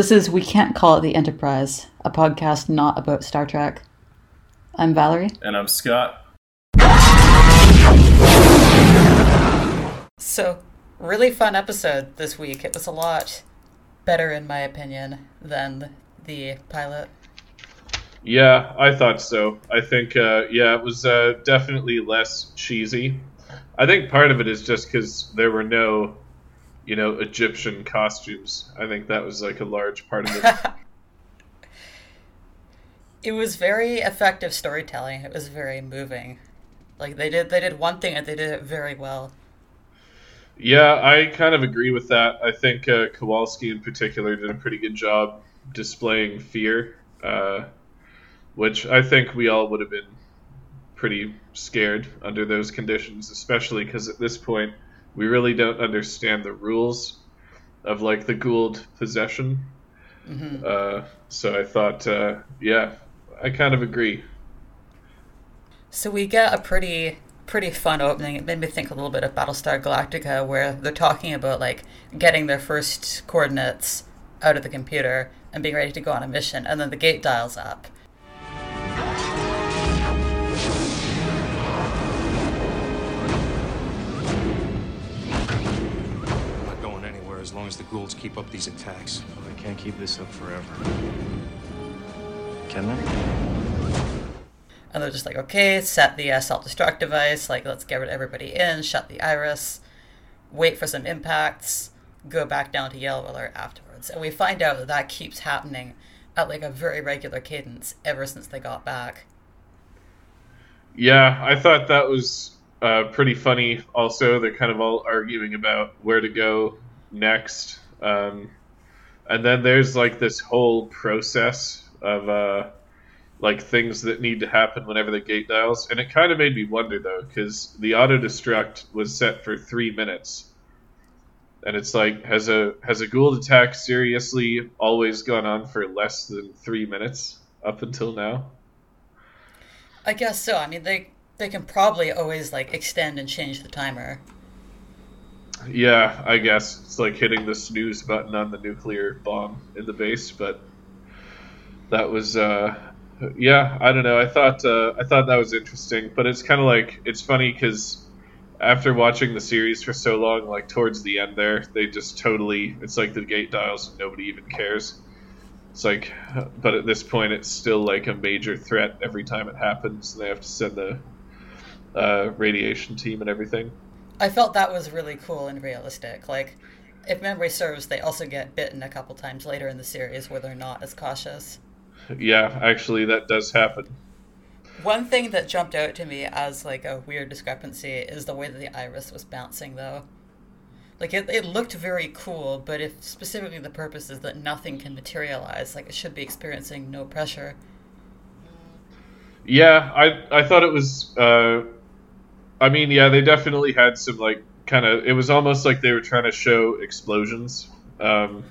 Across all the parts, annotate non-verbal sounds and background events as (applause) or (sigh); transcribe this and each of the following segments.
This is We Can't Call It the Enterprise, a podcast not about Star Trek. I'm Valerie. And I'm Scott. So, really fun episode this week. It was a lot better, in my opinion, than the pilot. Yeah, I thought so. I think, uh, yeah, it was uh, definitely less cheesy. I think part of it is just because there were no, you know, Egyptian costumes. I think that was like a large part of it. (laughs) it was very effective storytelling. It was very moving. Like they did, they did one thing and they did it very well. Yeah, I kind of agree with that. I think uh, Kowalski in particular did a pretty good job displaying fear. Uh, which I think we all would have been pretty scared under those conditions, especially because at this point we really don't understand the rules of like the Goa'uld possession. Mm-hmm. Uh, so I thought, uh, yeah, I kind of agree. So we get a pretty pretty fun opening. It made me think a little bit of Battlestar Galactica, where they're talking about like getting their first coordinates out of the computer and being ready to go on a mission, and then the gate dials up, as long as the Goa'ulds keep up these attacks. Well, they can't keep this up forever. Can they? And they're just like, okay, set the uh, self-destruct device. Like, let's get rid of everybody in, shut the iris, wait for some impacts, go back down to yellow alert afterwards. And we find out that that keeps happening at like a very regular cadence ever since they got back. Yeah, I thought that was uh, pretty funny. Also, they're kind of all arguing about where to go next. Um, and then there's like this whole process of uh, like things that need to happen whenever the gate dials, and it kind of made me wonder though, because the auto destruct was set for three minutes, and it's like has a has a Goa'uld attack seriously always gone on for less than three minutes up until now? I guess so. I mean, they they can probably always like extend and change the timer. Yeah, I guess it's like hitting the snooze button on the nuclear bomb in the base, but that was uh yeah, I don't know. I thought uh, I thought that was interesting, but it's kind of like it's funny cuz after watching the series for so long, like towards the end there, they just totally it's like the gate dials and nobody even cares. It's like but at this point it's still like a major threat every time it happens. And they have to send the uh, radiation team and everything. I felt that was really cool and realistic. Like, if memory serves, they also get bitten a couple times later in the series where they're not as cautious. Yeah, actually, that does happen. One thing that jumped out to me as like a weird discrepancy is the way that the iris was bouncing, though. Like it, it looked very cool, but if specifically the purpose is that nothing can materialize, like it should be experiencing no pressure. Yeah, I I thought it was uh, I mean, yeah, they definitely had some like kind of. It was almost like they were trying to show explosions um,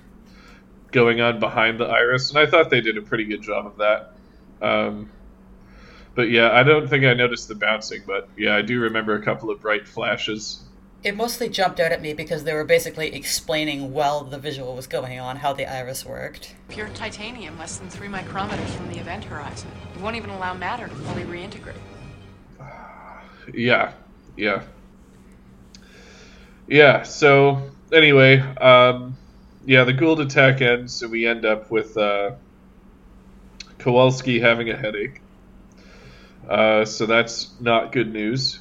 going on behind the iris, and I thought they did a pretty good job of that. Um, but yeah, I don't think I noticed the bouncing, but yeah, I do remember a couple of bright flashes. It mostly jumped out at me because they were basically explaining while the visual was going on how the iris worked. Pure titanium, less than three micrometers from the event horizon. It won't even allow matter to fully reintegrate. Yeah, yeah, yeah. So anyway, um, yeah, the Goa'uld attack ends, and we end up with uh, Kowalski having a headache. Uh, so that's not good news.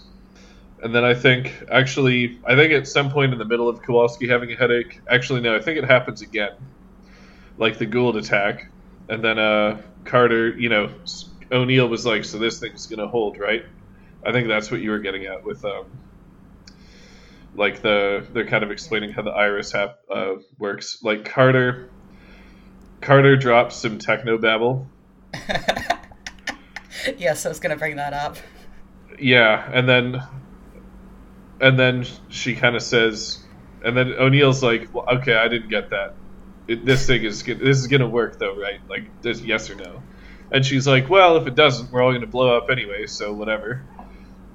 And then I think, actually, I think at some point in the middle of Kowalski having a headache, actually, no, I think it happens again. Like the Goa'uld attack. And then uh, Carter, you know, O'Neill was like, so this thing's going to hold, right? I think that's what you were getting at with um, like the they're kind of explaining how the iris app uh, works. Like Carter, Carter drops some techno babble. (laughs) yes, I was gonna bring that up. Yeah, and then and then she kind of says, and then O'Neill's like, well, "Okay, I didn't get that. It, this thing is this is gonna work though, right? Like, this, yes or no?" And she's like, "Well, if it doesn't, we're all gonna blow up anyway, so whatever."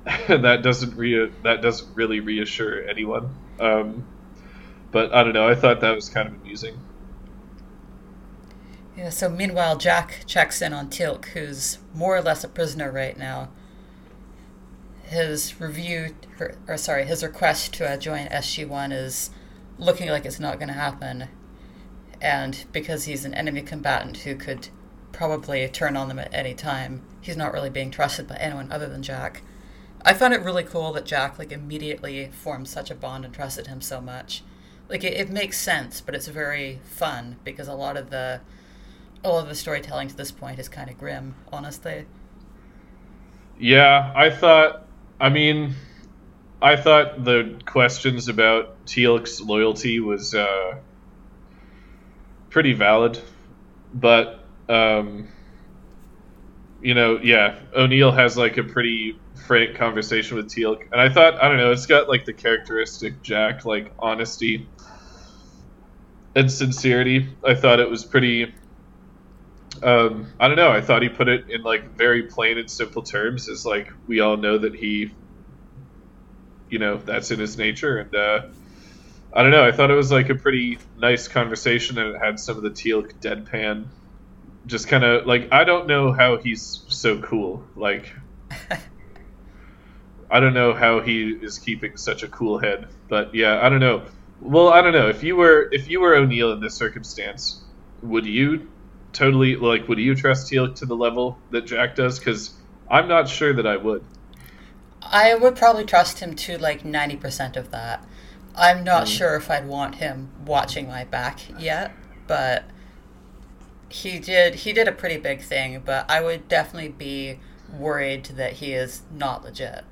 (laughs) that doesn't re- that doesn't really reassure anyone. Um, but I don't know. I thought that was kind of amusing. Yeah, so meanwhile, Jack checks in on Teal'c, who's more or less a prisoner right now. His review, or, or sorry, his request to uh, join SG1 is looking like it's not going to happen. And because he's an enemy combatant who could probably turn on them at any time, he's not really being trusted by anyone other than Jack. I found it really cool that Jack like immediately formed such a bond and trusted him so much. Like it, it makes sense, but it's very fun because a lot of the all of the storytelling to this point is kind of grim, honestly. Yeah, I thought. I mean, I thought the questions about Teal'c's loyalty was uh, pretty valid, but um, you know, yeah, O'Neill has like a pretty frank conversation with Teal'c, and I thought, I don't know, it's got like the characteristic Jack, like honesty and sincerity. I thought it was pretty. Um, I don't know. I thought he put it in like very plain and simple terms. Is like we all know that he, you know, that's in his nature, and uh, I don't know. I thought it was like a pretty nice conversation, and it had some of the Teal'c deadpan just kind of like I don't know how he's so cool. Like I don't know how he is keeping such a cool head, but yeah, I don't know. Well, I don't know if you were if you were O'Neill in this circumstance, would you totally like would you trust Teal'c to the level that Jack does? Because I'm not sure that I would. I would probably trust him to like 90% of that. I'm not mm. sure if I'd want him watching my back yet, but he did he did a pretty big thing, but I would definitely be worried that he is not legit.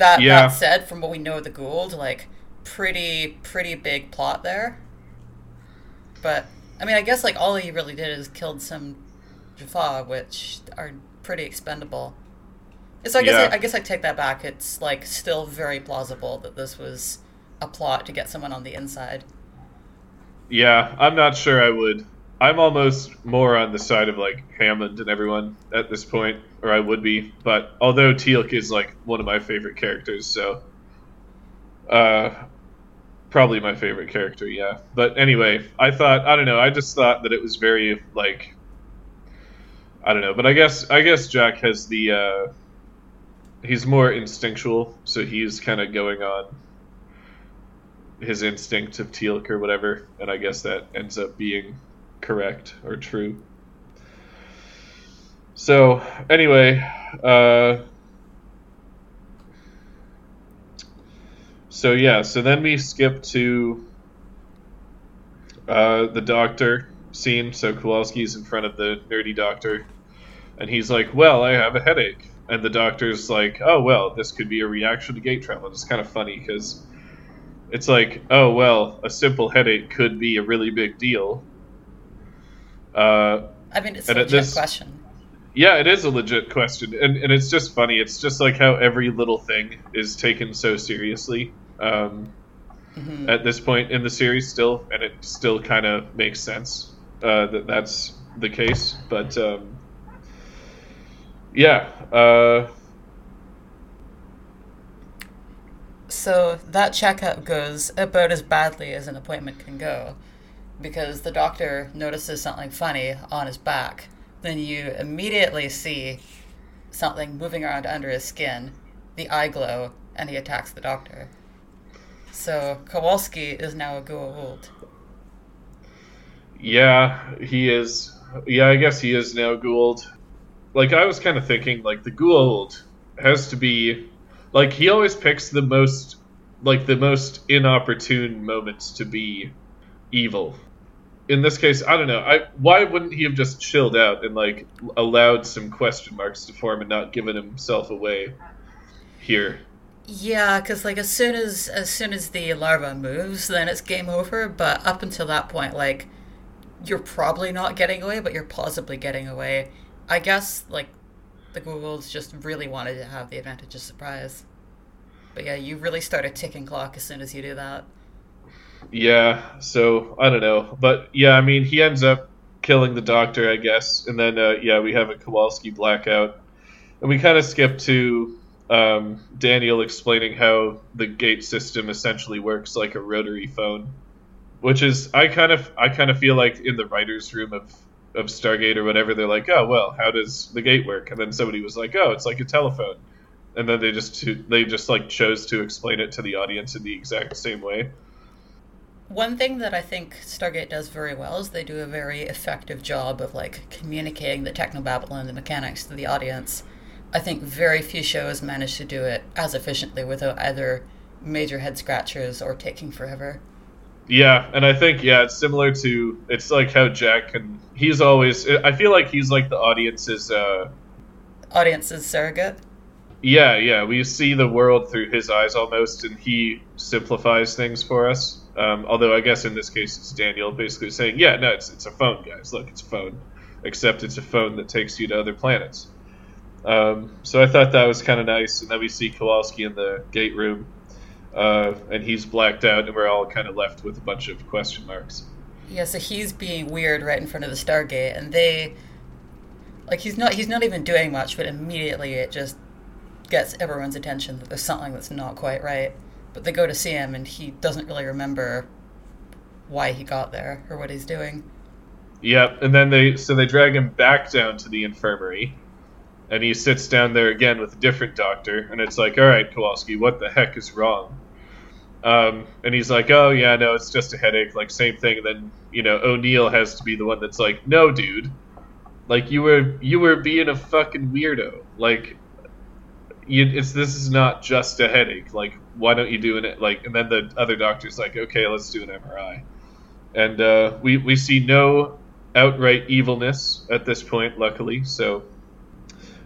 That yeah. that said, from what we know of the Goa'uld, like pretty pretty big plot there. But I mean, I guess like all he really did is killed some Jaffa, which are pretty expendable. So I guess yeah. I, I guess I take that back. It's like still very plausible that this was a plot to get someone on the inside. Yeah, I'm not sure I would I'm almost more on the side of like Hammond and everyone at this point, or I would be. But although Teal'c is like one of my favorite characters, so uh, probably my favorite character, yeah. But anyway, I thought I don't know. I just thought that it was very like I don't know. But I guess I guess Jack has the uh, he's more instinctual, so he's kind of going on his instinct of Teal'c or whatever, and I guess that ends up being correct or true. So, anyway, uh, so yeah, so then we skip to uh, the doctor scene. So Kowalski's in front of the nerdy doctor, and he's like, "Well, I have a headache," and the doctor's like, "Oh, well, this could be a reaction to gate travel." It's kind of funny because it's like, "Oh, well, a simple headache could be a really big deal," Uh, I mean, it's a legit this, question. Yeah, it is a legit question, and and it's just funny. It's just like how every little thing is taken so seriously um, mm-hmm. at this point in the series, still, and it still kind of makes sense uh, that that's the case. But um, yeah. Uh, so that checkup goes about as badly as an appointment can go because the doctor notices something funny on his back. Then you immediately see something moving around under his skin, the eye glow, and he attacks the doctor. So Kowalski is now a Goa'uld. Yeah, he is. Yeah, I guess he is now Goa'uld. Like I was kind of thinking, like the Goa'uld has to be, like he always picks the most, like the most inopportune moments to be evil in this case, I don't know. I why wouldn't he have just chilled out and like allowed some question marks to form and not given himself away here? Yeah, because like as soon as as soon as the larva moves, then it's game over. But up until that point, like you're probably not getting away, but you're plausibly getting away. I guess like the Googles just really wanted to have the advantage of surprise. But yeah, you really start a ticking clock as soon as you do that. Yeah, so I don't know, but yeah, I mean, he ends up killing the doctor, I guess, and then uh, yeah, we have a Kowalski blackout, and we kind of skip to um, Daniel explaining how the gate system essentially works like a rotary phone, which is I kind of I kind of feel like in the writers' room of of Stargate or whatever, they're like, oh well, how does the gate work? And then somebody was like, oh, it's like a telephone, and then they just they just like chose to explain it to the audience in the exact same way. One thing that I think Stargate does very well is they do a very effective job of like communicating the technobabble and the mechanics to the audience. I think very few shows manage to do it as efficiently without either major head scratchers or taking forever. Yeah, and I think yeah, it's similar to it's like how Jack can he's always I feel like he's like the audience's uh Audience's surrogate. yeah, yeah, we see the world through his eyes almost and he simplifies things for us. Um, although I guess in this case it's Daniel basically saying, "Yeah, no, it's it's a phone, guys. Look, it's a phone, except it's a phone that takes you to other planets." Um, so I thought that was kind of nice. And then we see Kowalski in the gate room, uh, and he's blacked out, and we're all kind of left with a bunch of question marks. Yeah, so he's being weird right in front of the Stargate, and they like he's not he's not even doing much, but immediately it just gets everyone's attention that there's something that's not quite right. But they go to see him, and he doesn't really remember why he got there or what he's doing. Yep, and then they so they drag him back down to the infirmary, and he sits down there again with a different doctor, and it's like, all right, Kowalski, what the heck is wrong? Um, and he's like, oh yeah, no, it's just a headache, like same thing. And then you know O'Neill has to be the one that's like, no, dude, like you were you were being a fucking weirdo, like. You, it's this is not just a headache. Like, why don't you do it? Like, and then the other doctor's like, okay, let's do an MRI and uh, we we see no outright evilness at this point, luckily. So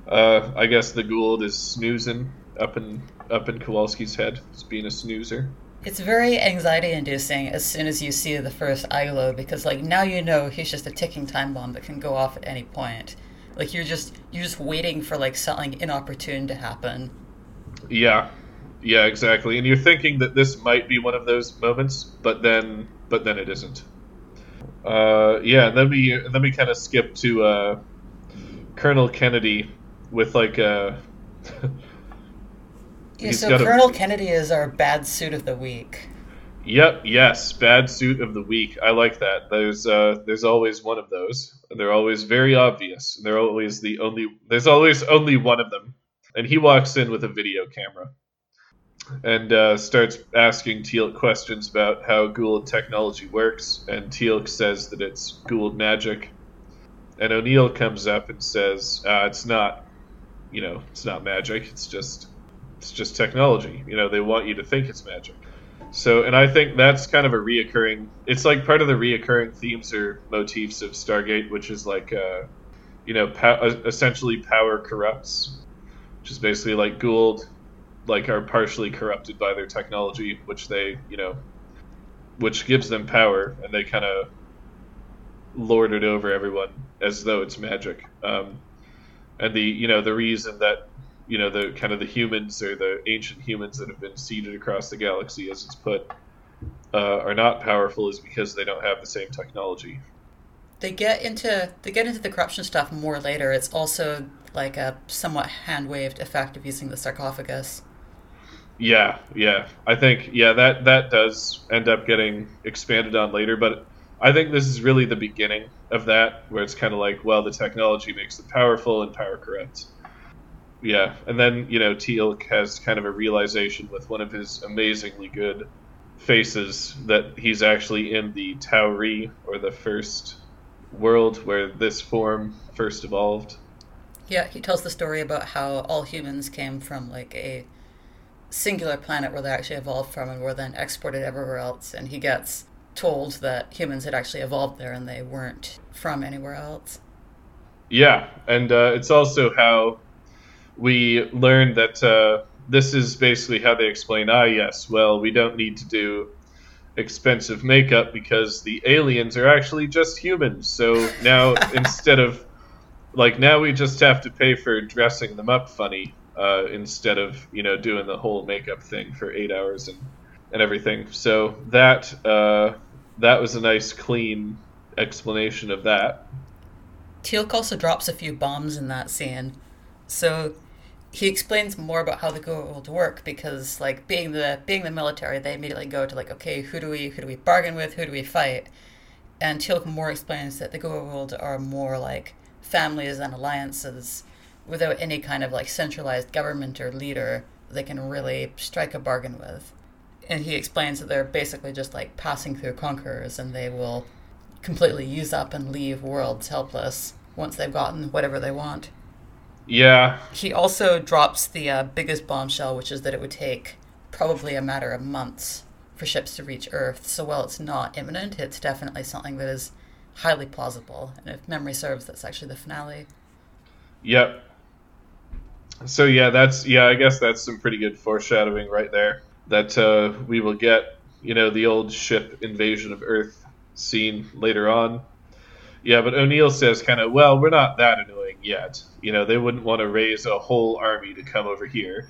uh, I guess the Goa'uld is snoozing up in up in Kowalski's head, as being a snoozer. It's very anxiety inducing as soon as you see the first eye glow because like now you know he's just a ticking time bomb that can go off at any point. Like you're just you're just waiting for like something inopportune to happen. Yeah, yeah, exactly. And you're thinking that this might be one of those moments, but then but then it isn't. Uh, yeah, and then we then we kind of skip to uh, Colonel Kennedy with like a. (laughs) Yeah, so got a- Colonel Kennedy is our bad suit of the week. Yep. Yes. Bad suit of the week. I like that. There's uh, there's always one of those. They're always very obvious. They're always the only. There's always only one of them, and he walks in with a video camera, and uh, starts asking Teal'c questions about how Goa'uld technology works. And Teal'c says that it's Goa'uld magic, and O'Neill comes up and says uh, it's not. You know, it's not magic. It's just it's just technology. You know, they want you to think it's magic. So, and I think that's kind of a reoccurring. It's like part of the reoccurring themes or motifs of Stargate, which is like, uh, you know, pow- essentially power corrupts, which is basically like Goa'uld, like are partially corrupted by their technology, which they, you know, which gives them power, and they kind of lord it over everyone as though it's magic. Um, and the, you know, the reason that you know the kind of the humans or the ancient humans that have been seeded across the galaxy as it's put uh, are not powerful is because they don't have the same technology They get into they get into the corruption stuff more later. It's also like a somewhat hand waved effect of using the sarcophagus. Yeah yeah. I think yeah that that does end up getting expanded on later but i think this is really the beginning of that where it's kind of like well the technology makes them powerful and power corrupts. Yeah and then you know teal'c has kind of a realization with one of his amazingly good faces that he's actually in the Tau'ri or the first world where this form first evolved. Yeah, he tells the story about how all humans came from like a singular planet where they actually evolved from and were then exported everywhere else. And he gets told that humans had actually evolved there and they weren't from anywhere else. Yeah, and uh, it's also how we learned that uh, this is basically how they explain. Ah, yes. Well, we don't need to do expensive makeup because the aliens are actually just humans. So now (laughs) instead of like now we just have to pay for dressing them up funny uh, instead of you know doing the whole makeup thing for eight hours and and everything. So that uh, that was a nice clean explanation of that. Teal'c also drops a few bombs in that scene. So he explains more about how the Goa'uld work because like being the being the military, they immediately go to like, okay, who do we who do we bargain with, who do we fight? And Teal'c more explains that the Goa'uld are more like families and alliances without any kind of like centralized government or leader they can really strike a bargain with. And he explains that they're basically just like passing through conquerors and they will completely use up and leave worlds helpless once they've gotten whatever they want. Yeah. He also drops the uh, biggest bombshell, which is that it would take probably a matter of months for ships to reach Earth. So while it's not imminent, it's definitely something that is highly plausible. And if memory serves, that's actually the finale. Yep. So yeah, that's yeah. I guess that's some pretty good foreshadowing right there. That uh, we will get, you know, the old ship invasion of Earth scene later on. Yeah, but O'Neill says kind of, well, we're not that annoying yet. You know, they wouldn't want to raise a whole army to come over here.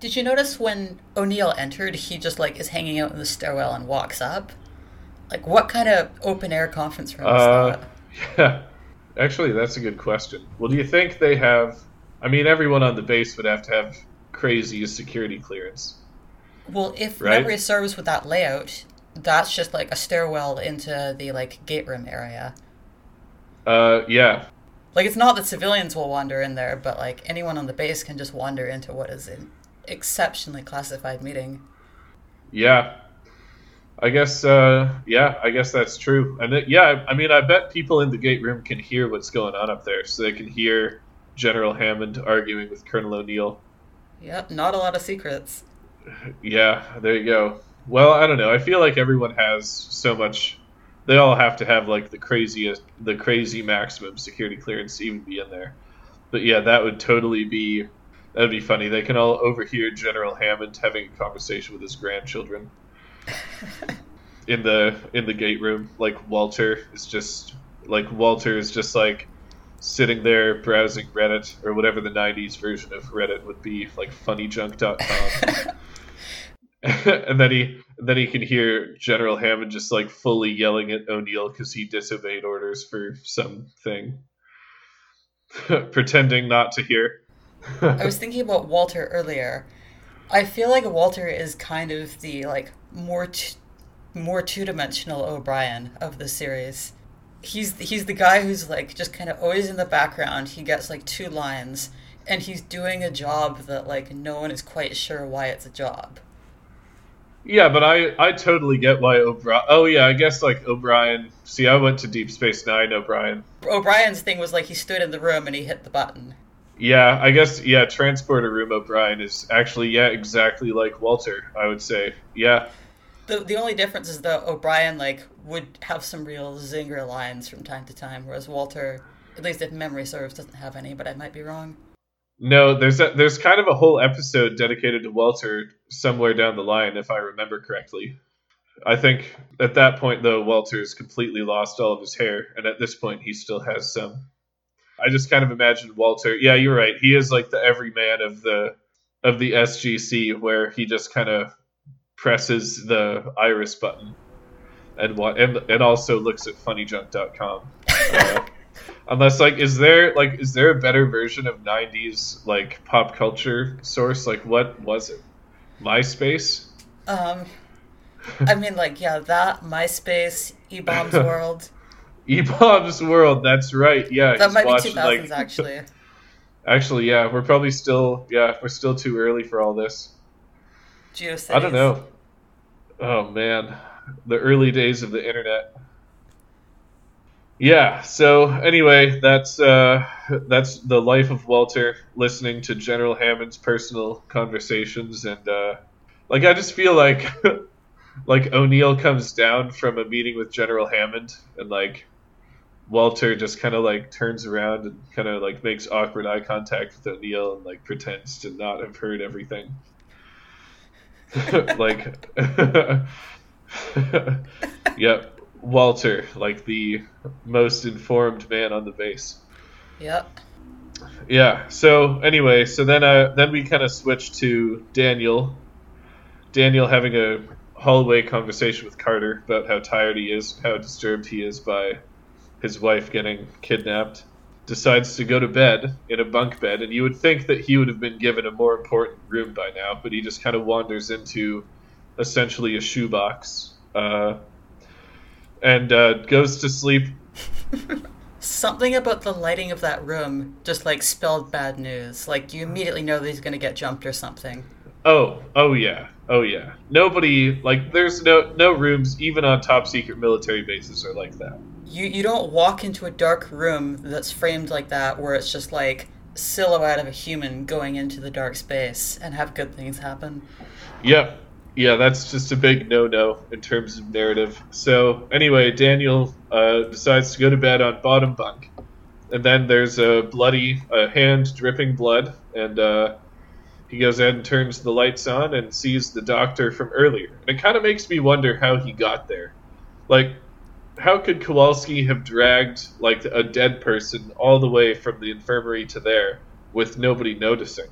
Did you notice when O'Neill entered, he just like is hanging out in the stairwell and walks up? Like, what kind of open air conference room is Uh, that? (laughs) yeah. Actually, that's a good question. Well, do you think they have? I mean, everyone on the base would have to have crazy security clearance. Well, if right? memory serves with that layout, that's just like a stairwell into the like gate room area. Uh, yeah, Like it's not that civilians will wander in there, but like anyone on the base can just wander into what is an exceptionally classified meeting. yeah. I guess, uh, yeah, I guess that's true. And it, yeah, I mean, I bet people in the gate room can hear what's going on up there, so they can hear General Hammond arguing with Colonel O'Neill. Yep, not a lot of secrets. Yeah, there you go. Well, I don't know. I feel like everyone has so much. They all have to have like the craziest, the crazy maximum security clearance to even be in there. But yeah, that would totally be. That would be funny. They can all overhear General Hammond having a conversation with his grandchildren (laughs) in the in the gate room. Like Walter is just like Walter is just like sitting there browsing Reddit or whatever the '90s version of Reddit would be, like FunnyJunk.com. (laughs) and then he then he can hear General Hammond just like fully yelling at O'Neill because he disobeyed orders for something, (laughs) pretending not to hear. I was thinking about Walter earlier. I feel like Walter is kind of the like more t- more two dimensional O'Brien of the series. He's he's the guy who's like just kind of always in the background. He gets like two lines, and he's doing a job that like no one is quite sure why it's a job. Yeah, but I I totally get why O'Brien. Oh yeah, I guess like O'Brien. See, I went to Deep Space Nine, O'Brien. O'Brien's thing was like he stood in the room and he hit the button. Yeah, I guess yeah, transporter room O'Brien is actually yeah exactly like Walter. I would say yeah. The the only difference is that O'Brien like would have some real zinger lines from time to time, whereas Walter, at least if memory serves, doesn't have any. But I might be wrong. No, there's a, there's kind of a whole episode dedicated to Walter somewhere down the line, if I remember correctly. I think at that point though, Walter's completely lost all of his hair, and at this point he still has some. I just kind of imagined Walter. Yeah, you're right. He is like the everyman of the of the SGC, where he just kind of presses the iris button and what and, and also looks at funnyjunk.com. Uh, (laughs) unless like is there like is there a better version of 90s like pop culture source like what was it myspace Um, I mean, like, yeah, that MySpace, eBaum's (laughs) World. eBaum's world that's right yeah That might be watching, 2000s, like- (laughs) actually. actually yeah we're probably still yeah we're still too early for all this GeoCities. i don't know. Oh man. The early days of the internet. Yeah so anyway that's uh that's the life of walter listening to general hammond's personal conversations and uh like i just feel like (laughs) like o'neill comes down from a meeting with general hammond and like walter just kind of like turns around and kind of like makes awkward eye contact with o'neill and like pretends to not have heard everything (laughs) like (laughs) yep. Walter like the most informed man on the base. Yep. yeah so anyway so then uh then we kind of switch to daniel. Daniel having a hallway conversation with carter about how tired he is how disturbed he is by his wife getting kidnapped decides to go to bed in a bunk bed, and you would think that he would have been given a more important room by now, but he just kind of wanders into essentially a shoebox uh, and uh, goes to sleep. (laughs) Something about the lighting of that room just like spelled bad news. Like you immediately know that he's gonna get jumped or something. Oh, oh yeah, oh yeah. Nobody like there's no no rooms even on top secret military bases are like that. You you don't walk into a dark room that's framed like that where it's just like silhouette of a human going into the dark space and have good things happen. Yep. Yeah, that's just a big no-no in terms of narrative. So anyway, Daniel uh, decides to go to bed on bottom bunk, and then there's a bloody a hand dripping blood, and uh, he goes ahead and turns the lights on and sees the doctor from earlier. And it kind of makes me wonder how he got there. Like, how could Kowalski have dragged like a dead person all the way from the infirmary to there with nobody noticing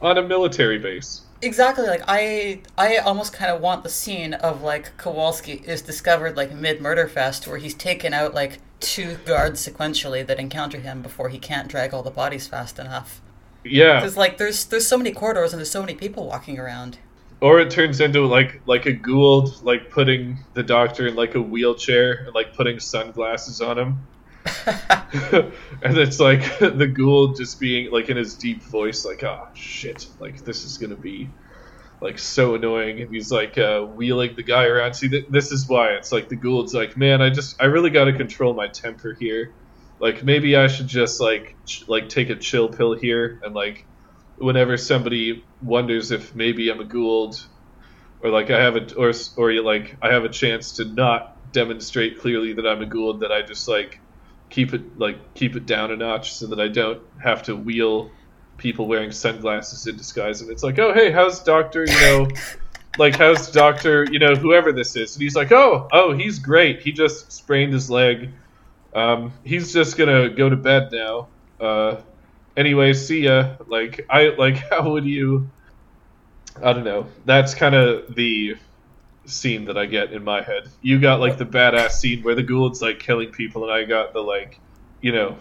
on a military base? Exactly. Like I, I almost kind of want the scene of like Kowalski is discovered like mid murder fest, where he's taken out like two guards sequentially that encounter him before he can't drag all the bodies fast enough. Yeah. Because like there's there's so many corridors and there's so many people walking around. Or it turns into like like a Goa'uld like putting the doctor in like a wheelchair and like putting sunglasses on him. (laughs) and it's like (laughs) the Goa'uld just being like in his deep voice, like, oh shit, like this is gonna be like so annoying. And he's like uh, wheeling the guy around. See, th- this is why it's like the Goa'uld's like, man, I just I really got to control my temper here. Like maybe I should just like ch- like take a chill pill here and like whenever somebody wonders if maybe I'm a Goa'uld or like I have a or or you like I have a chance to not demonstrate clearly that I'm a Goa'uld that I just like keep it like keep it down a notch so that I don't have to wheel people wearing sunglasses in disguise. And it's like oh hey how's doctor you know (laughs) like how's doctor you know whoever this is? And he's like oh oh he's great. He just sprained his leg. Um, he's just gonna go to bed now. Uh, anyway see ya like i like (laughs) how would you i don't know that's kind of the scene that i get in my head you got like the badass scene where the Goa'uld's like killing people and i got the like you know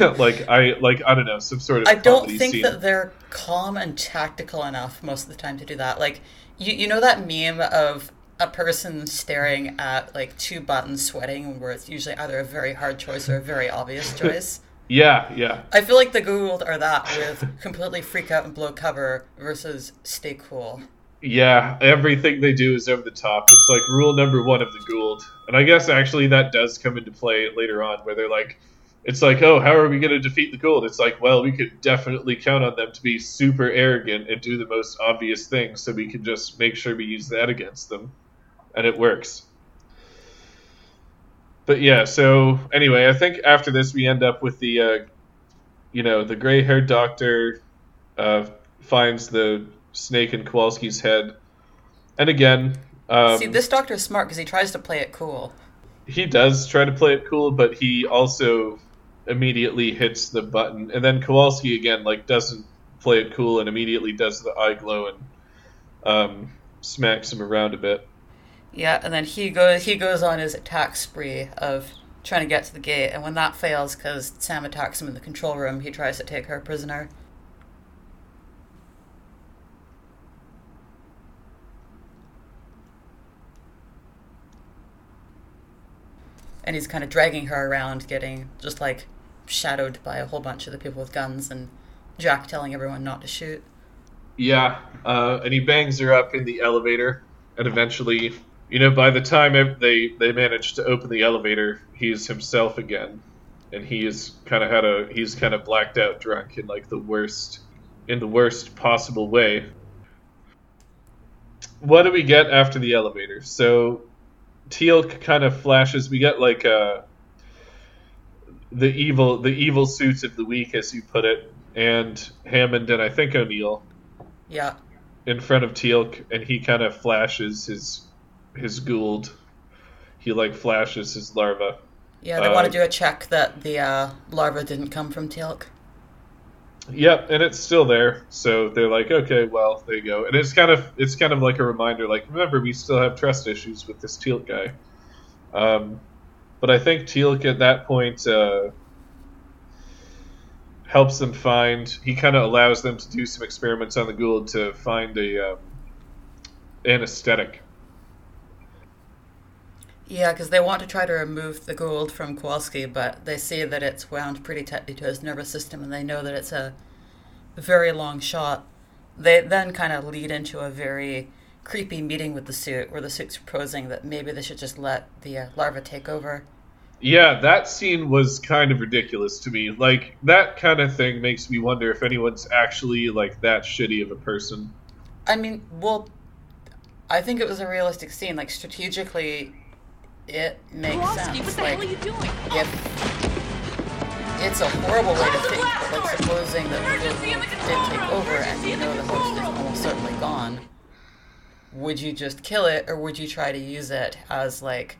(laughs) like i like i don't know some sort of I don't think scene. that they're calm and tactical enough most of the time to do that. Like you you know that meme of a person staring at like two buttons sweating where it's usually either a very hard choice or a very obvious (laughs) choice. Yeah yeah I feel like the Goa'uld are that with (laughs) completely freak out and blow cover versus stay cool. Yeah, everything they do is over the top. It's like rule number one of the Goa'uld. And I guess actually that does come into play later on where they're like, it's like, oh, how are we going to defeat the Goa'uld? It's like, well, we could definitely count on them to be super arrogant and do the most obvious things, so we can just make sure we use that against them. And it works. But yeah, so anyway, I think after this we end up with the, uh, you know, the gray haired doctor uh, finds the snake in Kowalski's head. And again, um, See, this doctor is smart because he tries to play it cool. he does try to play it cool, but he also immediately hits the button. And then Kowalski again, like, doesn't play it cool and immediately does the eye glow and um, smacks him around a bit. Yeah, and then he goes he goes on his attack spree of trying to get to the gate, and when that fails because Sam attacks him in the control room, he tries to take her prisoner. And he's kind of dragging her around, getting just like shadowed by a whole bunch of the people with guns, and Jack telling everyone not to shoot. Yeah, uh, and he bangs her up in the elevator, and eventually, you know, by the time they they manage to open the elevator, he's himself again, and he is kind of had a he's kind of blacked out drunk in like the worst in the worst possible way. What do we get after the elevator? So, Teal'c kind of flashes. We get like uh, the evil the evil suits of the week, as you put it, and Hammond and I think O'Neill Yeah, in front of Teal'c, and he kind of flashes his his Goa'uld. He like flashes his larva. yeah, they Uh, want to do a check that the uh, larva didn't come from Teal'c. Yep, and it's still there. So they're like, okay, well, there you go. And it's kind of it's kind of like a reminder, like remember we still have trust issues with this Teal'c guy. Um, but I think Teal'c at that point uh, helps them find. He kind of allows them to do some experiments on the Goa'uld to find a um, anesthetic. Yeah, because they want to try to remove the Goa'uld from Kowalski, but they see that it's wound pretty tightly to his nervous system, and they know that it's a very long shot. They then kind of lead into a very creepy meeting with the suit, where the suit's proposing that maybe they should just let the uh, larva take over. Yeah, that scene was kind of ridiculous to me. Like that kind of thing makes me wonder if anyone's actually like that shitty of a person. I mean, well, I think it was a realistic scene. Like strategically, it makes Kowalski, sense. what the like, hell are you doing? if it's a horrible way to think, but like supposing that the did take over and you know the host is almost certainly gone, would you just kill it or would you try to use it as like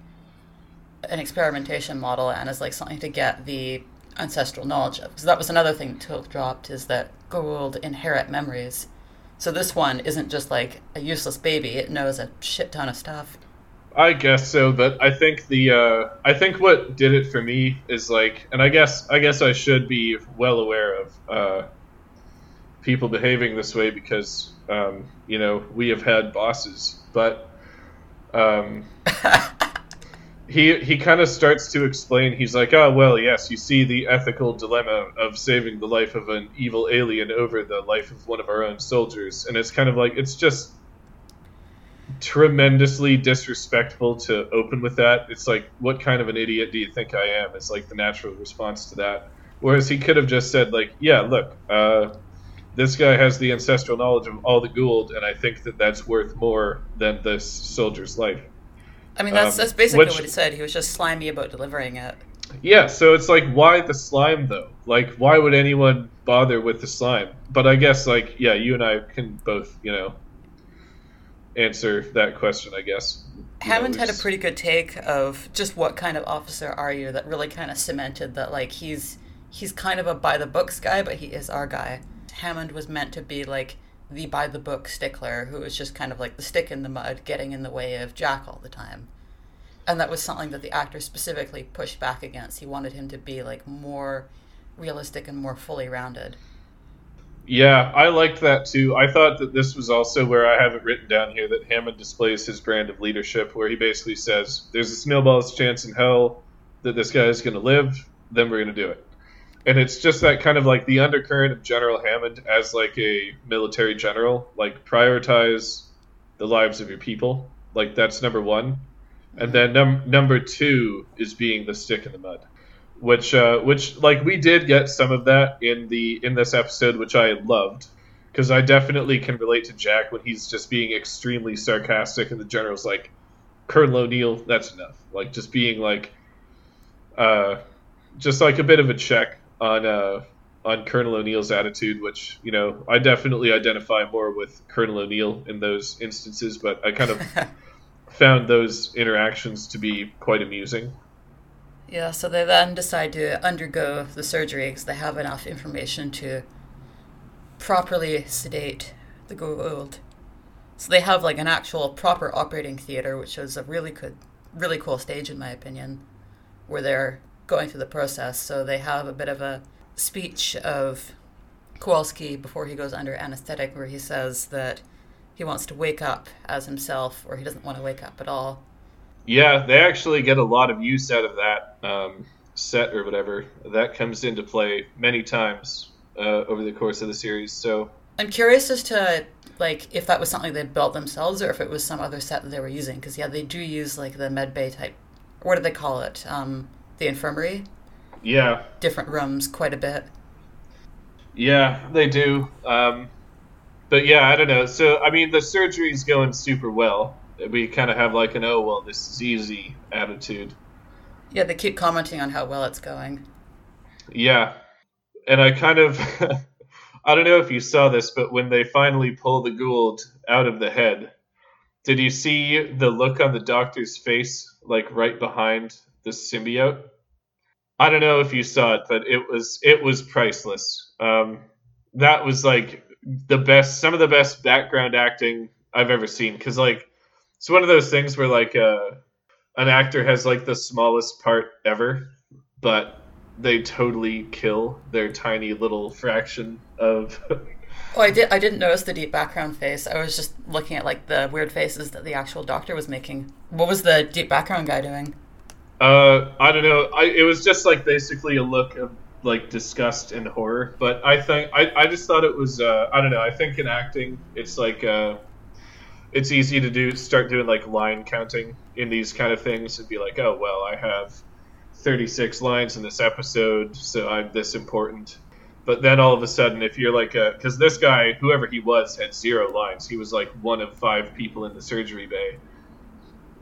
an experimentation model and as like something to get the ancestral knowledge of? Because that was another thing Took dropped is that Goa'uld inherit memories. So this one isn't just like a useless baby; it knows a shit ton of stuff. I guess so, but I think the uh, I think what did it for me is like, and I guess I guess I should be well aware of uh, people behaving this way because um, you know we have had bosses, but um, (laughs) he he kind of starts to explain. He's like, oh well, yes, you see the ethical dilemma of saving the life of an evil alien over the life of one of our own soldiers, and it's kind of like it's just tremendously disrespectful to open with that. It's like, what kind of an idiot do you think I am? It's like the natural response to that. Whereas he could have just said, like, yeah, look, uh, this guy has the ancestral knowledge of all the Goa'uld, and I think that that's worth more than this soldier's life. I mean, that's Um, that's basically which- what he said. He was just slimy about delivering it. Yeah, so it's like, why the slime though? Like, why would anyone bother with the slime? But I guess, like, yeah, you and I can both, you know, answer that question. I guess. You know, Hammond had a pretty good take of just what kind of officer are you that really kind of cemented that like he's he's kind of a by the books guy, but he is our guy. Hammond was meant to be like the by the book stickler who was just kind of like the stick in the mud, getting in the way of Jack all the time. And that was something that the actor specifically pushed back against. He wanted him to be like more realistic and more fully rounded. Yeah, I liked that too. I thought that this was also where I have it written down here that Hammond displays his brand of leadership, where he basically says, "There's a snowball's chance in hell that this guy is going to live. Then we're going to do it." And it's just that kind of like the undercurrent of General Hammond as like a military general, like prioritize the lives of your people. Like that's number one, and then num- number two is being the stick in the mud which uh, which like we did get some of that in the in this episode, which I loved because I definitely can relate to Jack when he's just being extremely sarcastic, and the general's like, "Colonel O'Neill, that's enough." Like just being like, uh, just like a bit of a check on uh on Colonel O'Neill's attitude, which you know I definitely identify more with Colonel O'Neill in those instances, but I kind of (laughs) found those interactions to be quite amusing. Yeah, so they then decide to undergo the surgery because they have enough information to properly sedate the Goa'uld. So they have like an actual proper operating theater, which is a really good, really cool stage in my opinion, where they're going through the process. So they have a bit of a speech of Kowalski before he goes under anesthetic, where he says that he wants to wake up as himself, or he doesn't want to wake up at all. Yeah, they actually get a lot of use out of that um, set or whatever. That comes into play many times uh, over the course of the series. So I'm curious as to like if that was something they built themselves or if it was some other set that they were using. Because yeah, they do use like the med bay type. What do they call it? Um, the infirmary. yeah, Different rooms, quite a bit. yeah, they do. Um, but yeah, I don't know. So I mean, the surgery's going super well. We kind of have like an oh well, this is easy attitude. Yeah, they keep commenting on how well it's going. Yeah, and I kind of. (laughs) I don't know if you saw this, but when they finally pull the Goa'uld out of the head, did you see the look on the doctor's face, like right behind the symbiote? I don't know if you saw it, but it was it was priceless. Um, that was like the best, some of the best background acting I've ever seen. Because like it's one of those things where like uh, an actor has like the smallest part ever, but they totally kill their tiny little fraction of. Oh, I did. I didn't notice the deep background face. I was just looking at like the weird faces that the actual doctor was making. What was the deep background guy doing? uh, I don't know. I it was just like basically a look of like disgust and horror. But I think I, I just thought it was uh, I don't know. I think in acting it's like uh, it's easy to do start doing like line counting in these kind of things and be like, oh well, I have 36 lines in this episode, so I'm this important. But then all of a sudden, if you're like a, because this guy, whoever he was, had zero lines. He was like one of five people in the surgery bay.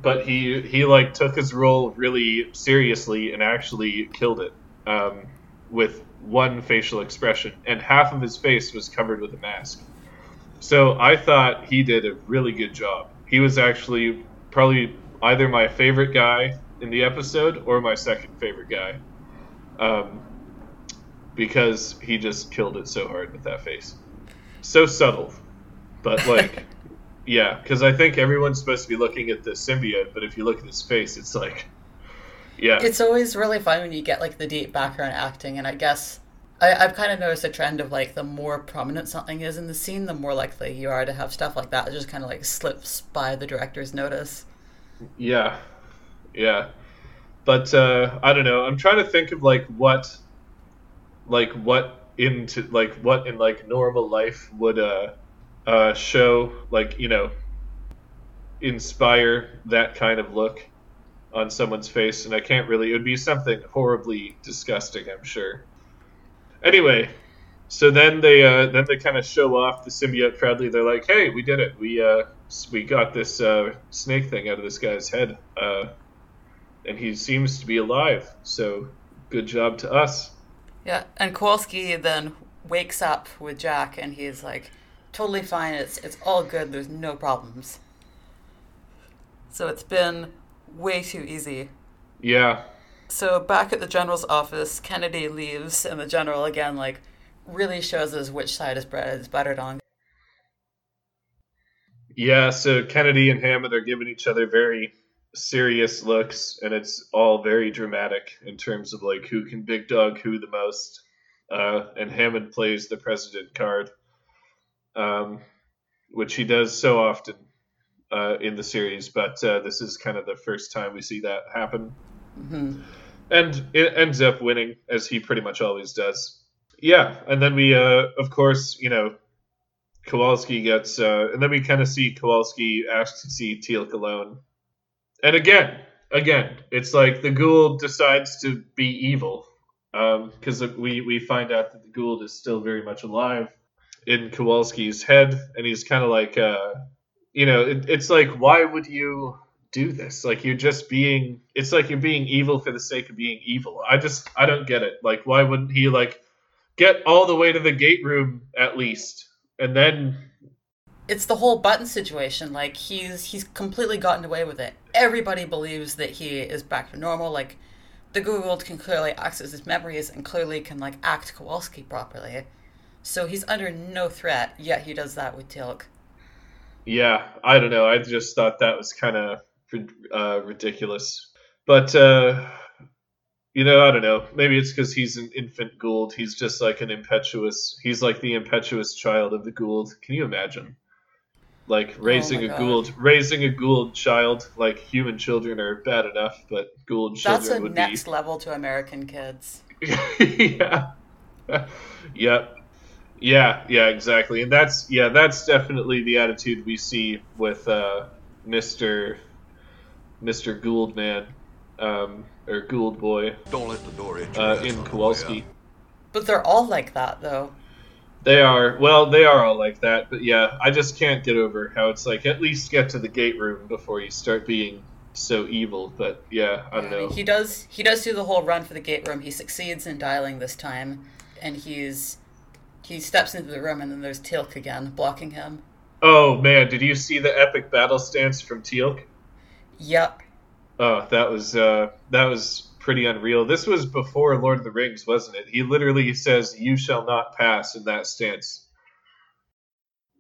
But he he like took his role really seriously and actually killed it um, with one facial expression, and half of his face was covered with a mask. So I thought he did a really good job. He was actually probably either my favorite guy in the episode or my second favorite guy. Um, because he just killed it so hard with that face. So subtle, but like, (laughs) yeah, because I think everyone's supposed to be looking at the symbiote, but if you look at his face, it's like, yeah, It's always really fun when you get like the deep background acting, and I guess I, I've kind of noticed a trend of like the more prominent something is in the scene, the more likely you are to have stuff like that that just kind of like slips by the director's notice. yeah, yeah. But uh, I don't know. I'm trying to think of like what, like what into like what in like normal life would uh, uh show like you know inspire that kind of look on someone's face, and I can't really. It would be something horribly disgusting, I'm sure. Anyway, so then they uh, then they kind of show off the symbiote proudly. They're like, "Hey, we did it. We uh, we got this uh, snake thing out of this guy's head, uh, and he seems to be alive. So good job to us." Yeah, and Kowalski then wakes up with Jack, and he's like, "Totally fine. It's it's all good. There's no problems." So it's been way too easy. Yeah, So back at the general's office, Kennedy leaves, and the general again like really shows us which side his bread is buttered on. yeah. So Kennedy and Hammond are giving each other very serious looks, and it's all very dramatic in terms of like who can big dog who the most. Uh, and Hammond plays the president card, um, which he does so often uh, in the series. But uh, this is kind of the first time we see that happen. hmm and it ends up winning as he pretty much always does. Yeah, and then we, uh, of course, you know, Kowalski gets, uh, and then we kind of see Kowalski ask to see Teal'c alone, and again, again, it's like the Goa'uld decides to be evil, because we we find out that the Goa'uld is still very much alive in Kowalski's head, and he's kind of like, uh, you know, it, it's like, why would you? Do this like you're just being it's like you're being evil for the sake of being evil i just i don't get it like why wouldn't he like get all the way to the gate room at least and then It's the whole button situation. Like he's he's completely gotten away with it. Everybody believes that he is back to normal. Like the Goa'uld can clearly access his memories and clearly can like act Kowalski properly. So he's under no threat. Yet he does that with Teal'c. yeah i don't know i just thought that was kind of uh, ridiculous. But uh you know i don't know. Maybe it's because he's an infant Goa'uld. He's just like an impetuous he's like the impetuous child of the Goa'uld. Can you imagine? Like raising my a God. Goa'uld raising a Goa'uld child. Like human children are bad enough but Goa'uld children That's a would next level to American kids. (laughs) yeah. (laughs) Yep. Yeah yeah exactly. And that's yeah that's definitely the attitude we see with uh mr mr Goa'uld man um or Goa'uld boy Don't let the door hit you. uh, in on the way kowalski out. But they're all like that though. They are well, they are all like that, but yeah, I just can't get over how it's like at least get to the gate room before you start being so evil. But yeah, I don't know. He does he does do the whole run for the gate room. He succeeds in dialing this time, and he's he steps into the room, and then there's Teal'c again blocking him. Oh man, did you see the epic battle stance from Teal'c? Yep. Oh, that was uh, that was pretty unreal. This was before Lord of the Rings, wasn't it? He literally says, "You shall not pass" in that stance.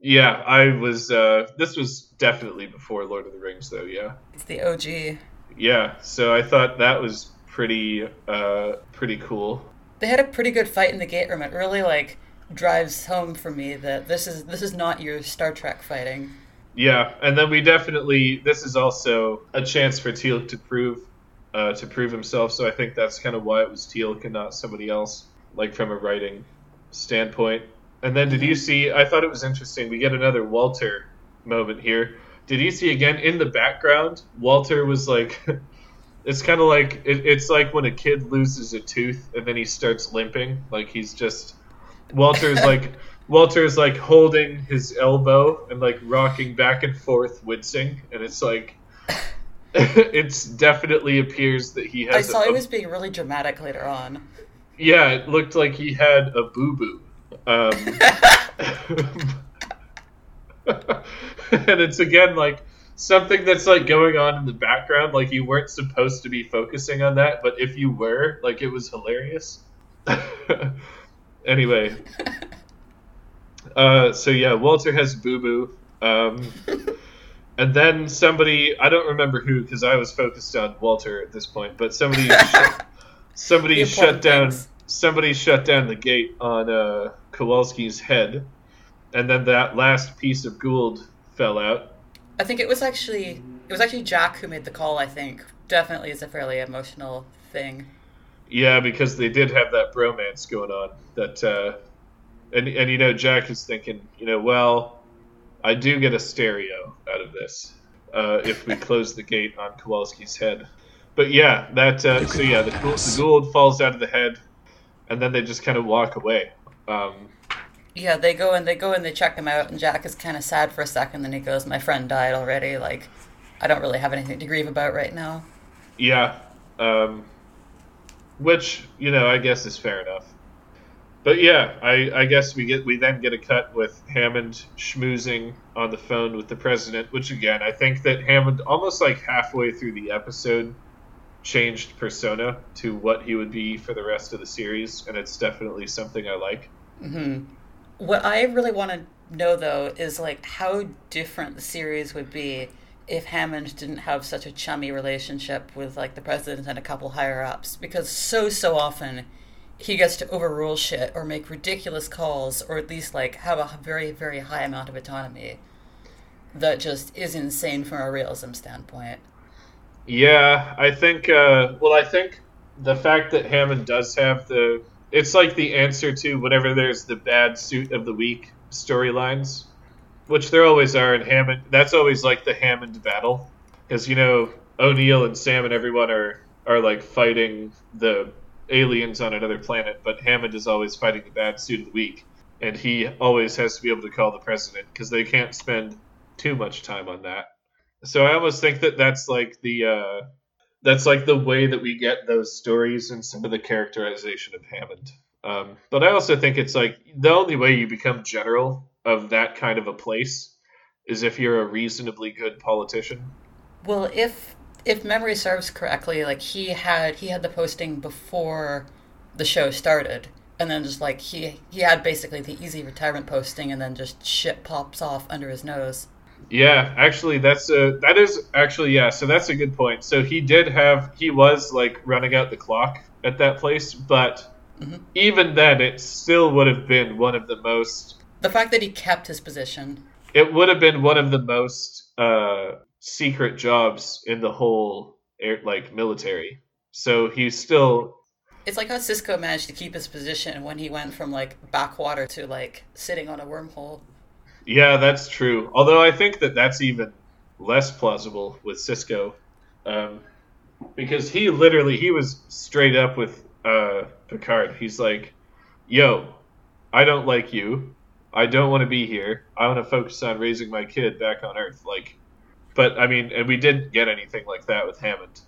Yeah, I was. Uh, this was definitely before Lord of the Rings, though. Yeah. It's the OG. yeah, so I thought that was pretty uh, pretty cool. They had a pretty good fight in the gate room. It really like drives home for me that this is this is not your Star Trek fighting. Yeah, and then we definitely this is also a chance for Teal'c to prove uh, to prove himself. So I think that's kind of why it was Teal'c and not somebody else, like from a writing standpoint. And then did you see? I thought it was interesting. We get another Walter moment here. Did you see again in the background? Walter was like, (laughs) it's kind of like it, it's like when a kid loses a tooth and then he starts limping, like he's just Walter's like (laughs) Walter's like holding his elbow and like rocking back and forth, wincing, and it's like (laughs) it's definitely appears that he has. I saw a, he was being really dramatic later on. Yeah, it looked like he had a boo boo. Um, (laughs) and it's again like something that's like going on in the background. Like you weren't supposed to be focusing on that, but if you were, like it was hilarious. (laughs) anyway, uh, so yeah, Walter has boo boo. Um, (laughs) and then somebody, I don't remember who because I was focused on Walter at this point, but somebody, (laughs) shut, somebody shut down, things. somebody shut down the gate on uh, Kowalski's head, and then that last piece of Goa'uld fell out. I think it was actually it was actually Jack who made the call. I think definitely is a fairly emotional thing. Yeah, because they did have that bromance going on. That uh, and and you know Jack is thinking, you know, well, I do get a stereo out of this uh, if we close the gate on Kowalski's head. But yeah, that uh, so yeah, the, the Goa'uld falls out of the head, and then they just kind of walk away. Um, Yeah, they go and they go and they check him out, and Jack is kind of sad for a second. Then he goes, "My friend died already. Like, I don't really have anything to grieve about right now." Yeah, um, which you know I guess is fair enough. But yeah, I, I guess we get we then get a cut with Hammond schmoozing on the phone with the president, which again I think that Hammond almost like halfway through the episode changed persona to what he would be for the rest of the series, and it's definitely something I like. Mm-hmm. What I really want to know though is like how different the series would be if Hammond didn't have such a chummy relationship with like the president and a couple higher ups because so so often he gets to overrule shit or make ridiculous calls or at least like have a very very high amount of autonomy that just is insane from a realism standpoint. Yeah, I think. Uh, well, I think the fact that Hammond does have the. It's like the answer to whenever there's the bad suit of the week storylines, which there always are in Hammond. That's always like the Hammond battle, because you know O'Neill and Sam and everyone are are like fighting the aliens on another planet, but Hammond is always fighting the bad suit of the week, and he always has to be able to call the president because they can't spend too much time on that. So I almost think that that's like the uh, that's like the way that we get those stories and some of the characterization of Hammond. Um, but I also think it's like the only way you become general of that kind of a place is if you're a reasonably good politician. Well, if if memory serves correctly, like he had he had the posting before the show started, and then just like he he had basically the easy retirement posting, and then just shit pops off under his nose. Yeah, actually, that's a that is actually yeah. So that's a good point. So he did have he was like running out the clock at that place, but even then, it still would have been one of the most. The fact that he kept his position, It would have been one of the most uh, secret jobs in the whole air, like military. So he's still it's like how Sisko managed to keep his position when he went from like backwater to like sitting on a wormhole. Yeah, that's true. Although I think that that's even less plausible with Sisko, um, because he literally he was straight up with uh, Picard. He's like, "Yo, I don't like you. I don't want to be here. I want to focus on raising my kid back on Earth." Like, but I mean, and we didn't get anything like that with Hammond.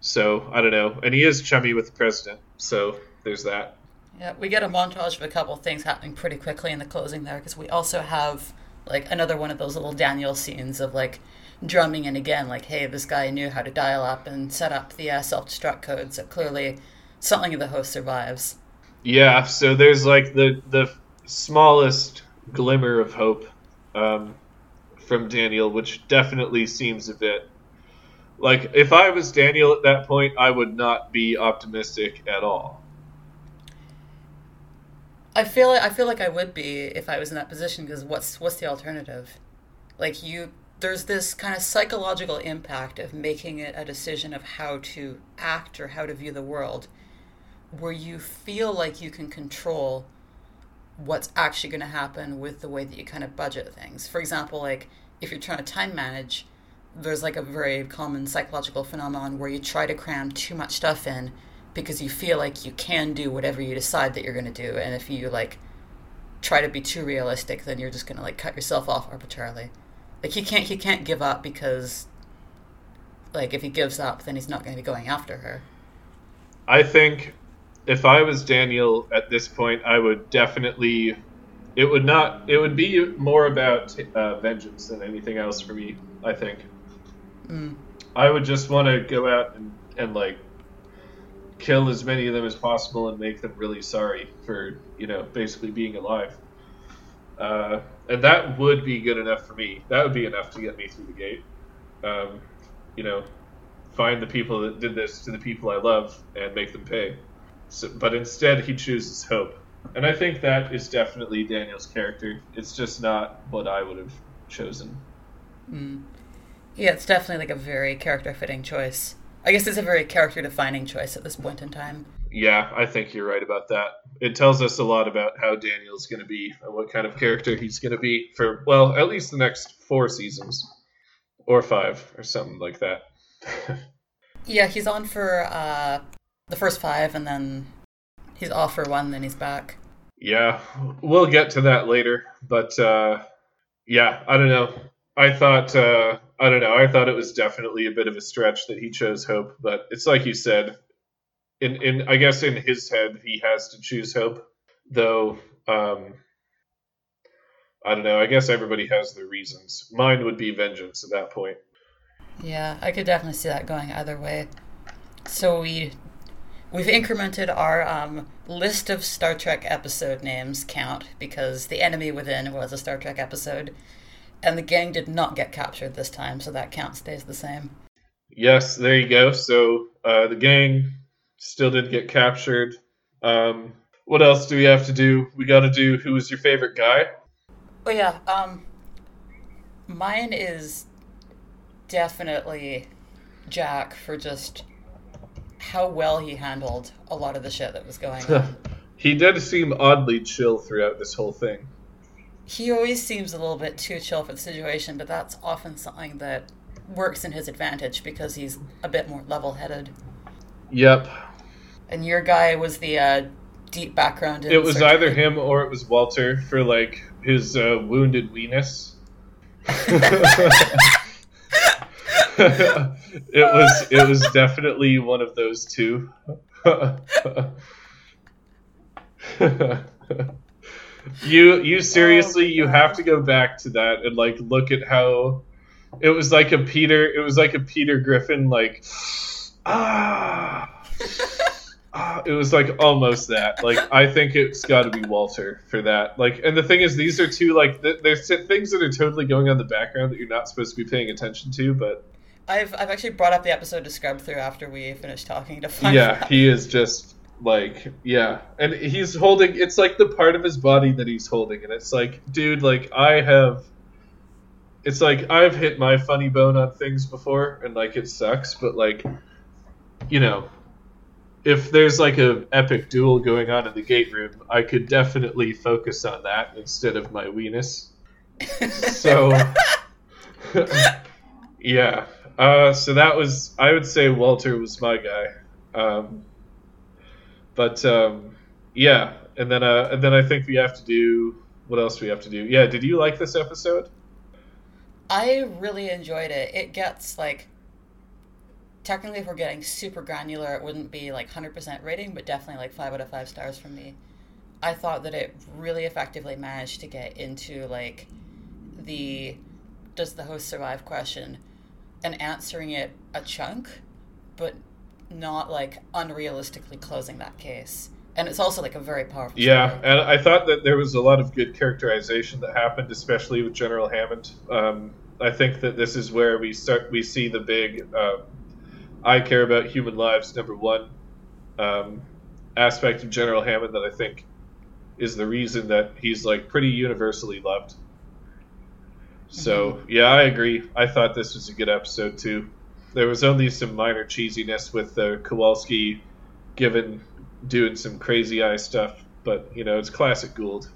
So I don't know. And he is chummy with the president. So there's that. Yeah, we get a montage of a couple of things happening pretty quickly in the closing there because we also have like another one of those little Daniel scenes of like drumming in again, like, hey, this guy knew how to dial up and set up the uh, self destruct code, so clearly something of the host survives. Yeah, so there's like the the smallest glimmer of hope um, from Daniel, which definitely seems a bit Like if I was Daniel at that point, I would not be optimistic at all. I feel I feel like I would be if I was in that position because what's what's the alternative? Like you there's this kind of psychological impact of making it a decision of how to act or how to view the world where you feel like you can control what's actually going to happen with the way that you kind of budget things. For example, like if you're trying to time manage, there's like a very common psychological phenomenon where you try to cram too much stuff in because you feel like you can do whatever you decide that you're going to do. And if you like try to be too realistic then you're just going to like cut yourself off arbitrarily. Like he can't he can't give up because like if he gives up then he's not going to be going after her. I think if I was Daniel at this point, I would definitely. It would not. It would be more about uh, vengeance than anything else for me. I think. Mm. I would just want to go out and, and like kill as many of them as possible and make them really sorry for you know basically being alive. Uh, and that would be good enough for me. That would be enough to get me through the gate. Um, you know, find the people that did this to the people I love and make them pay. So, but instead, he chooses hope, and I think that is definitely Daniel's character. It's just not what I would have chosen. Mm. Yeah, it's definitely like a very character fitting choice. I guess it's a very character defining choice at this point in time. Yeah, I think you're right about that. It tells us a lot about how Daniel's going to be and what kind of character he's going to be for, well, at least the next four seasons. Or five, or something like that. (laughs) yeah, he's on for uh, the first five, and then he's off for one, then he's back. Yeah, we'll get to that later. But uh, yeah, I don't know. I thought uh, I don't know. I thought it was definitely a bit of a stretch that he chose hope, but it's like you said. In in I guess in his head he has to choose hope, though. Um, I don't know. I guess everybody has their reasons. Mine would be vengeance at that point. Yeah, I could definitely see that going either way. So we we've incremented our um, list of Star Trek episode names count because the enemy within was a Star Trek episode, and the gang did not get captured this time, so that count stays the same. Yes, there you go. So uh, the gang still did get captured. Um, what else do we have to do? We got to do who is your favorite guy? Oh yeah, um, mine is definitely Jack for just how well he handled a lot of the shit that was going on. (laughs) he did seem oddly chill throughout this whole thing. He always seems a little bit too chill for the situation, but that's often something that works in his advantage because he's a bit more level-headed. Yep. And your guy was the uh, deep background. it was either him or it was Walter for like his uh, wounded weenus. (laughs) (laughs) it was it was definitely one of those two. you you seriously you have to go back to that and like look at how it was like a Peter it was like a Peter Griffin like ah (laughs) Ah, it was like almost that. Like I think it's got to be Walter for that. Like, and the thing is, these are two like th- there's things that are totally going on in the background that you're not supposed to be paying attention to. But I've I've actually brought up the episode to scrub through after we finished talking to find yeah, out. he is just like yeah, and he's holding. It's like the part of his body that he's holding, and it's like, dude, like I have. It's like I've hit my funny bone on things before, and like it sucks, but like, you know, if there's like a epic duel going on in the gate room, I could definitely focus on that instead of my weenus. (laughs) So, (laughs) (laughs) yeah. Uh, so that was, I would say Walter was my guy. Um, but um, yeah, and then uh, and then I think we have to do what else we have to do? Yeah, did you like this episode? I really enjoyed it. It gets like technically if we're getting super granular it wouldn't be like 100% rating but definitely like 5 out of 5 stars from me i thought that it really effectively managed to get into like the does the host survive question and answering it a chunk but not like unrealistically closing that case and it's also like a very powerful Yeah, story. and I thought that there was a lot of good characterization that happened, especially with General Hammond. Um, I think that this is where we start. We see the big. Um, I care about human lives. Number one um, aspect of General Hammond that I think is the reason that he's like pretty universally loved. So yeah, I agree. I thought this was a good episode too. There was only some minor cheesiness with uh, Kowalski, given doing some crazy eye stuff, but you know it's classic Goa'uld.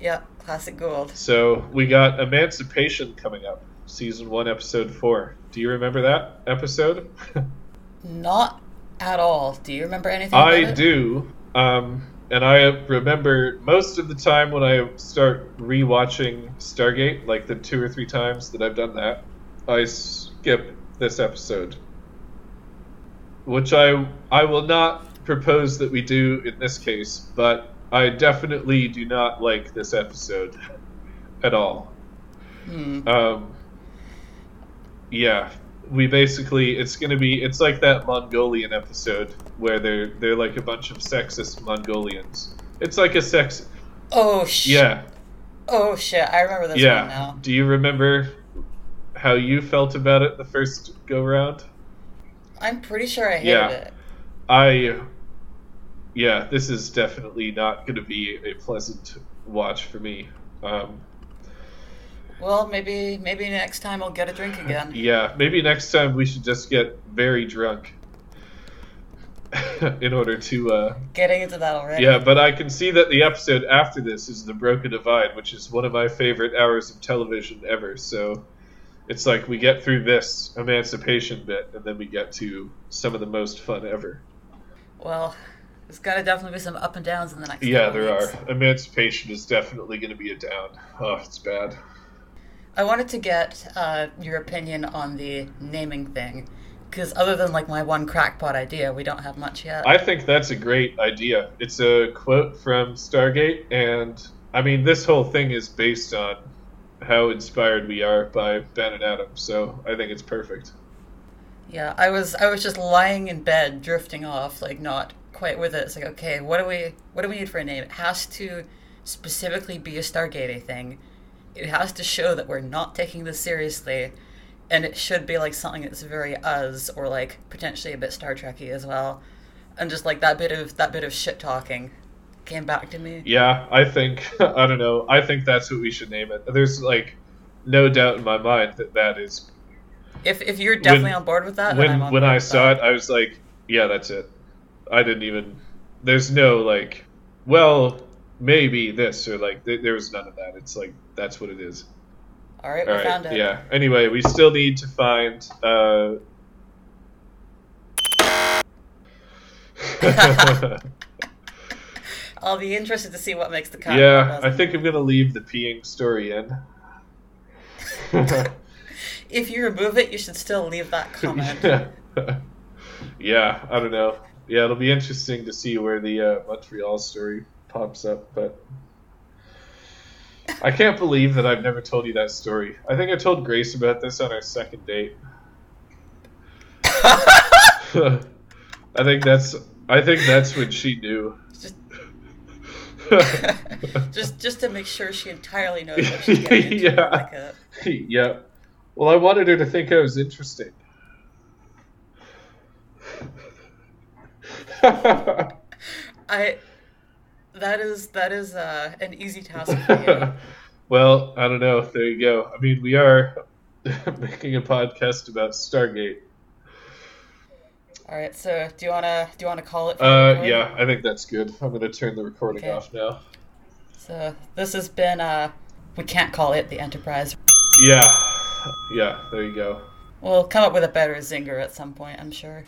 Yeah, classic Goa'uld. So we got Emancipation coming up, season one, episode four. Do you remember that episode? (laughs) Not at all. Do you remember anything? About I do. Um, and I remember most of the time when I start rewatching Stargate, like the two or three times that I've done that, I skip this episode, which I I will not propose that we do in this case, but I definitely do not like this episode at all. Hmm. Um, yeah, we basically it's gonna be it's like that Mongolian episode where they're they're like a bunch of sexist Mongolians. It's like a sex. Oh shit. Yeah, Oh shit. I remember this one yeah. now. Do you remember how you felt about it the first go round? I'm pretty sure I hated Yeah. it. I. Yeah, this is definitely not going to be a pleasant watch for me. Um, Well, maybe maybe next time I'll get a drink again. (laughs) Yeah, maybe next time we should just get very drunk (laughs) in order to. Uh, Getting into that already. yeah, but I can see that the episode after this is The Broca Divide, which is one of my favorite hours of television ever. So it's like we get through this emancipation bit, and then we get to some of the most fun ever. Well, there's gonna definitely be some up and downs in the next. Yeah, there weeks. are. Emancipation is definitely going to be a down. Oh, it's bad. I wanted to get uh, your opinion on the naming thing, because other than like my one crackpot idea, we don't have much yet. I think that's a great idea. It's a quote from Stargate, and I mean, this whole thing is based on how inspired we are by Ben and Adam, so I think it's perfect. Yeah, I was I was just lying in bed, drifting off, like not quite with it. It's like, okay, what do we what do we need for a name? It has to specifically be a Stargate thing. It has to show that we're not taking this seriously, and it should be like something that's very us or like potentially a bit Star Trekky as well. And just like that bit of that bit of shit talking came back to me. Yeah, I think, (laughs) I don't know, I think that's what we should name it. There's, like, no doubt in my mind that that is. If if you're definitely on board with that, When, when I saw it, I was like, yeah, that's it. I didn't even. There's no, like, well, maybe this, or, like, there, there was none of that. It's like, that's what it is. All right, we All right. found it. Yeah. Anyway, we still need to find. Uh... (laughs) I'll be interested to see what makes the cut. yeah, I think I'm gonna leave the peeing story in. (laughs) if you remove it, you should still leave that (laughs) comment. yeah. yeah, I don't know. Yeah, it'll be interesting to see where the uh, Montreal story pops up, but I can't believe that I've never told you that story. I think I told Grace about this on our second date. (laughs) I think that's I think that's when she knew. Just, (laughs) just, just to make sure she entirely knows what she's getting. (laughs) Yeah. Yeah. Well, I wanted her to think I was interesting. I. That is that is uh, an easy task for you. (laughs) well, I don't know. There you go. I mean, we are (laughs) making a podcast about Stargate. All right, so do you wanna do you wanna call it? for Uh, yeah, I think that's good. I'm gonna turn the recording Okay. off now. So this has been uh, we can't call it the Enterprise. Yeah, yeah. There you go. We'll come up with a better zinger at some point, I'm sure.